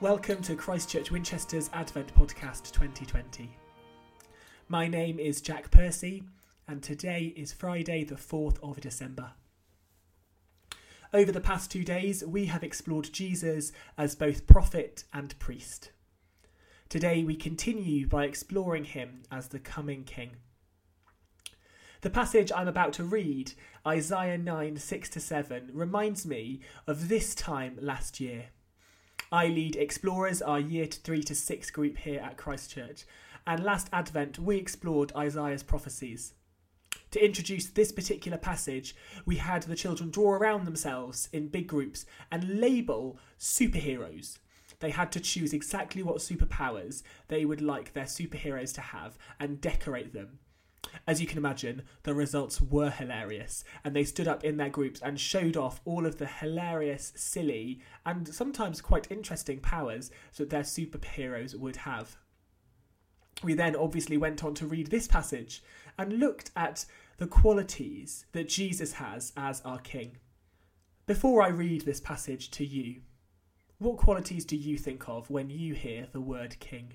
Welcome to Christchurch Winchester's Advent Podcast 2020. My name is Jack Percy, and today is Friday, the 4th of December. Over the past two days, we have explored Jesus as both prophet and priest. Today, we continue by exploring him as the coming king. The passage I'm about to read, Isaiah 9 6 to 7, reminds me of this time last year. I lead Explorers, our year 3 to 6 group here at Christchurch, and last Advent we explored Isaiah's prophecies. To introduce this particular passage, we had the children draw around themselves in big groups and label superheroes. They had to choose exactly what superpowers they would like their superheroes to have and decorate them. As you can imagine, the results were hilarious, and they stood up in their groups and showed off all of the hilarious, silly, and sometimes quite interesting powers that their superheroes would have. We then obviously went on to read this passage and looked at the qualities that Jesus has as our King. Before I read this passage to you, what qualities do you think of when you hear the word King?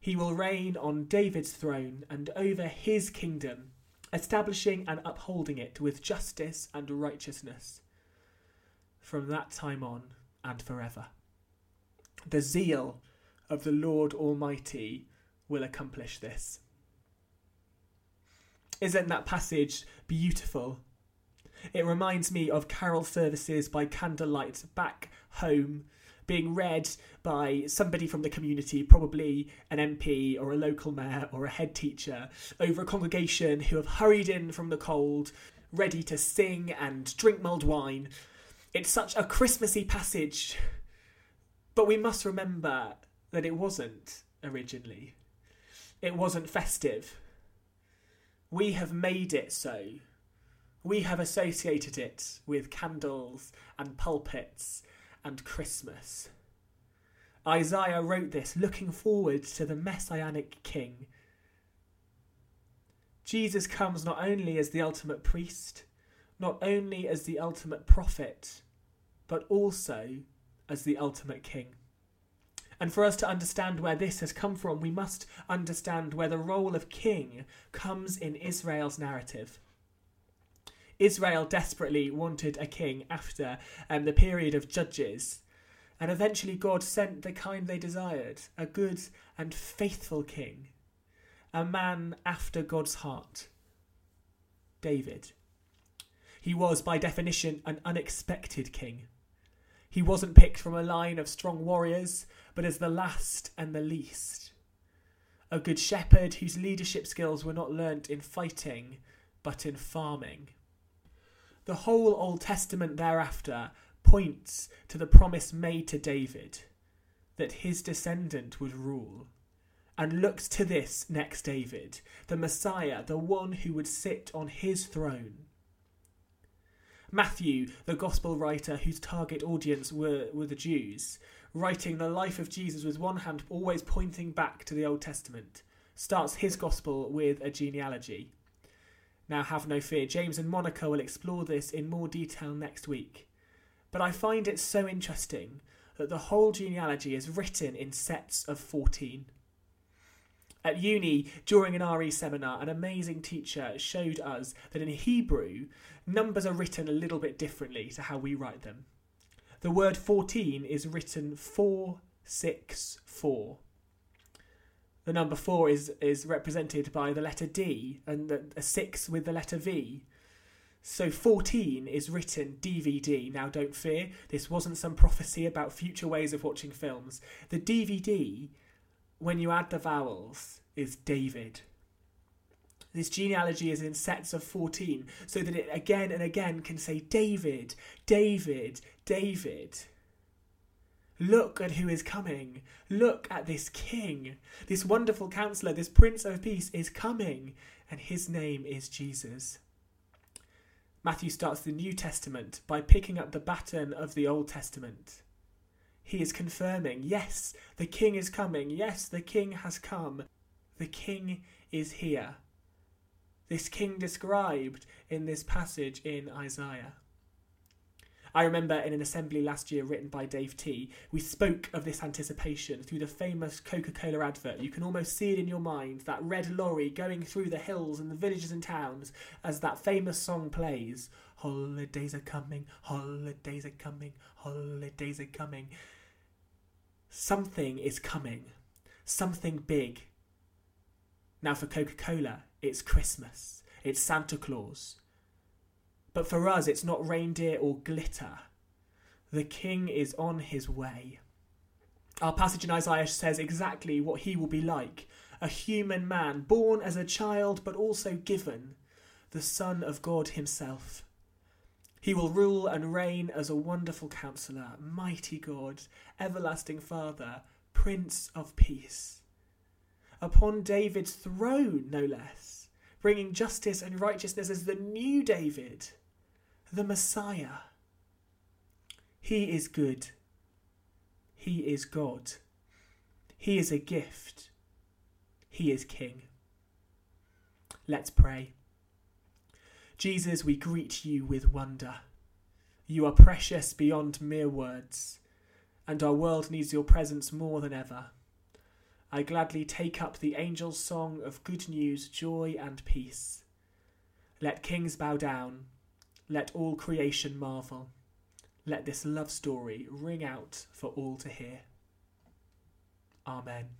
he will reign on David's throne and over his kingdom, establishing and upholding it with justice and righteousness from that time on and forever. The zeal of the Lord Almighty will accomplish this. Isn't that passage beautiful? It reminds me of carol services by candlelight back home being read by somebody from the community, probably an MP or a local mayor or a head teacher, over a congregation who have hurried in from the cold, ready to sing and drink mulled wine. It's such a Christmassy passage, but we must remember that it wasn't originally. It wasn't festive. We have made it so. We have associated it with candles and pulpits and Christmas. Isaiah wrote this looking forward to the messianic king. Jesus comes not only as the ultimate priest, not only as the ultimate prophet, but also as the ultimate king. And for us to understand where this has come from, we must understand where the role of king comes in Israel's narrative. Israel desperately wanted a king after um, the period of judges. And eventually, God sent the kind they desired a good and faithful king, a man after God's heart David. He was, by definition, an unexpected king. He wasn't picked from a line of strong warriors, but as the last and the least. A good shepherd whose leadership skills were not learnt in fighting, but in farming. The whole Old Testament thereafter points to the promise made to David that his descendant would rule, and looks to this next David, the Messiah, the one who would sit on his throne. Matthew, the Gospel writer whose target audience were, were the Jews, writing the life of Jesus with one hand always pointing back to the Old Testament, starts his Gospel with a genealogy. Now, have no fear, James and Monica will explore this in more detail next week. But I find it so interesting that the whole genealogy is written in sets of 14. At uni, during an RE seminar, an amazing teacher showed us that in Hebrew, numbers are written a little bit differently to how we write them. The word 14 is written 464. The number four is is represented by the letter D and the, a six with the letter V. So 14 is written DVD. Now, don't fear, this wasn't some prophecy about future ways of watching films. The DVD, when you add the vowels, is David. This genealogy is in sets of 14, so that it again and again can say David, David, David. Look at who is coming. Look at this king. This wonderful counselor, this prince of peace is coming, and his name is Jesus. Matthew starts the New Testament by picking up the baton of the Old Testament. He is confirming, yes, the king is coming. Yes, the king has come. The king is here. This king described in this passage in Isaiah. I remember in an assembly last year written by Dave T, we spoke of this anticipation through the famous Coca Cola advert. You can almost see it in your mind that red lorry going through the hills and the villages and towns as that famous song plays. Holidays are coming, holidays are coming, holidays are coming. Something is coming, something big. Now, for Coca Cola, it's Christmas, it's Santa Claus, but for us, it's not reindeer or glitter. The king is on his way. Our passage in Isaiah says exactly what he will be like a human man, born as a child, but also given, the Son of God himself. He will rule and reign as a wonderful counselor, mighty God, everlasting Father, Prince of Peace. Upon David's throne, no less, bringing justice and righteousness as the new David the Messiah. He is good. He is God. He is a gift. He is King. Let's pray. Jesus, we greet you with wonder. You are precious beyond mere words, and our world needs your presence more than ever. I gladly take up the angel's song of good news, joy, and peace. Let kings bow down let all creation marvel. Let this love story ring out for all to hear. Amen.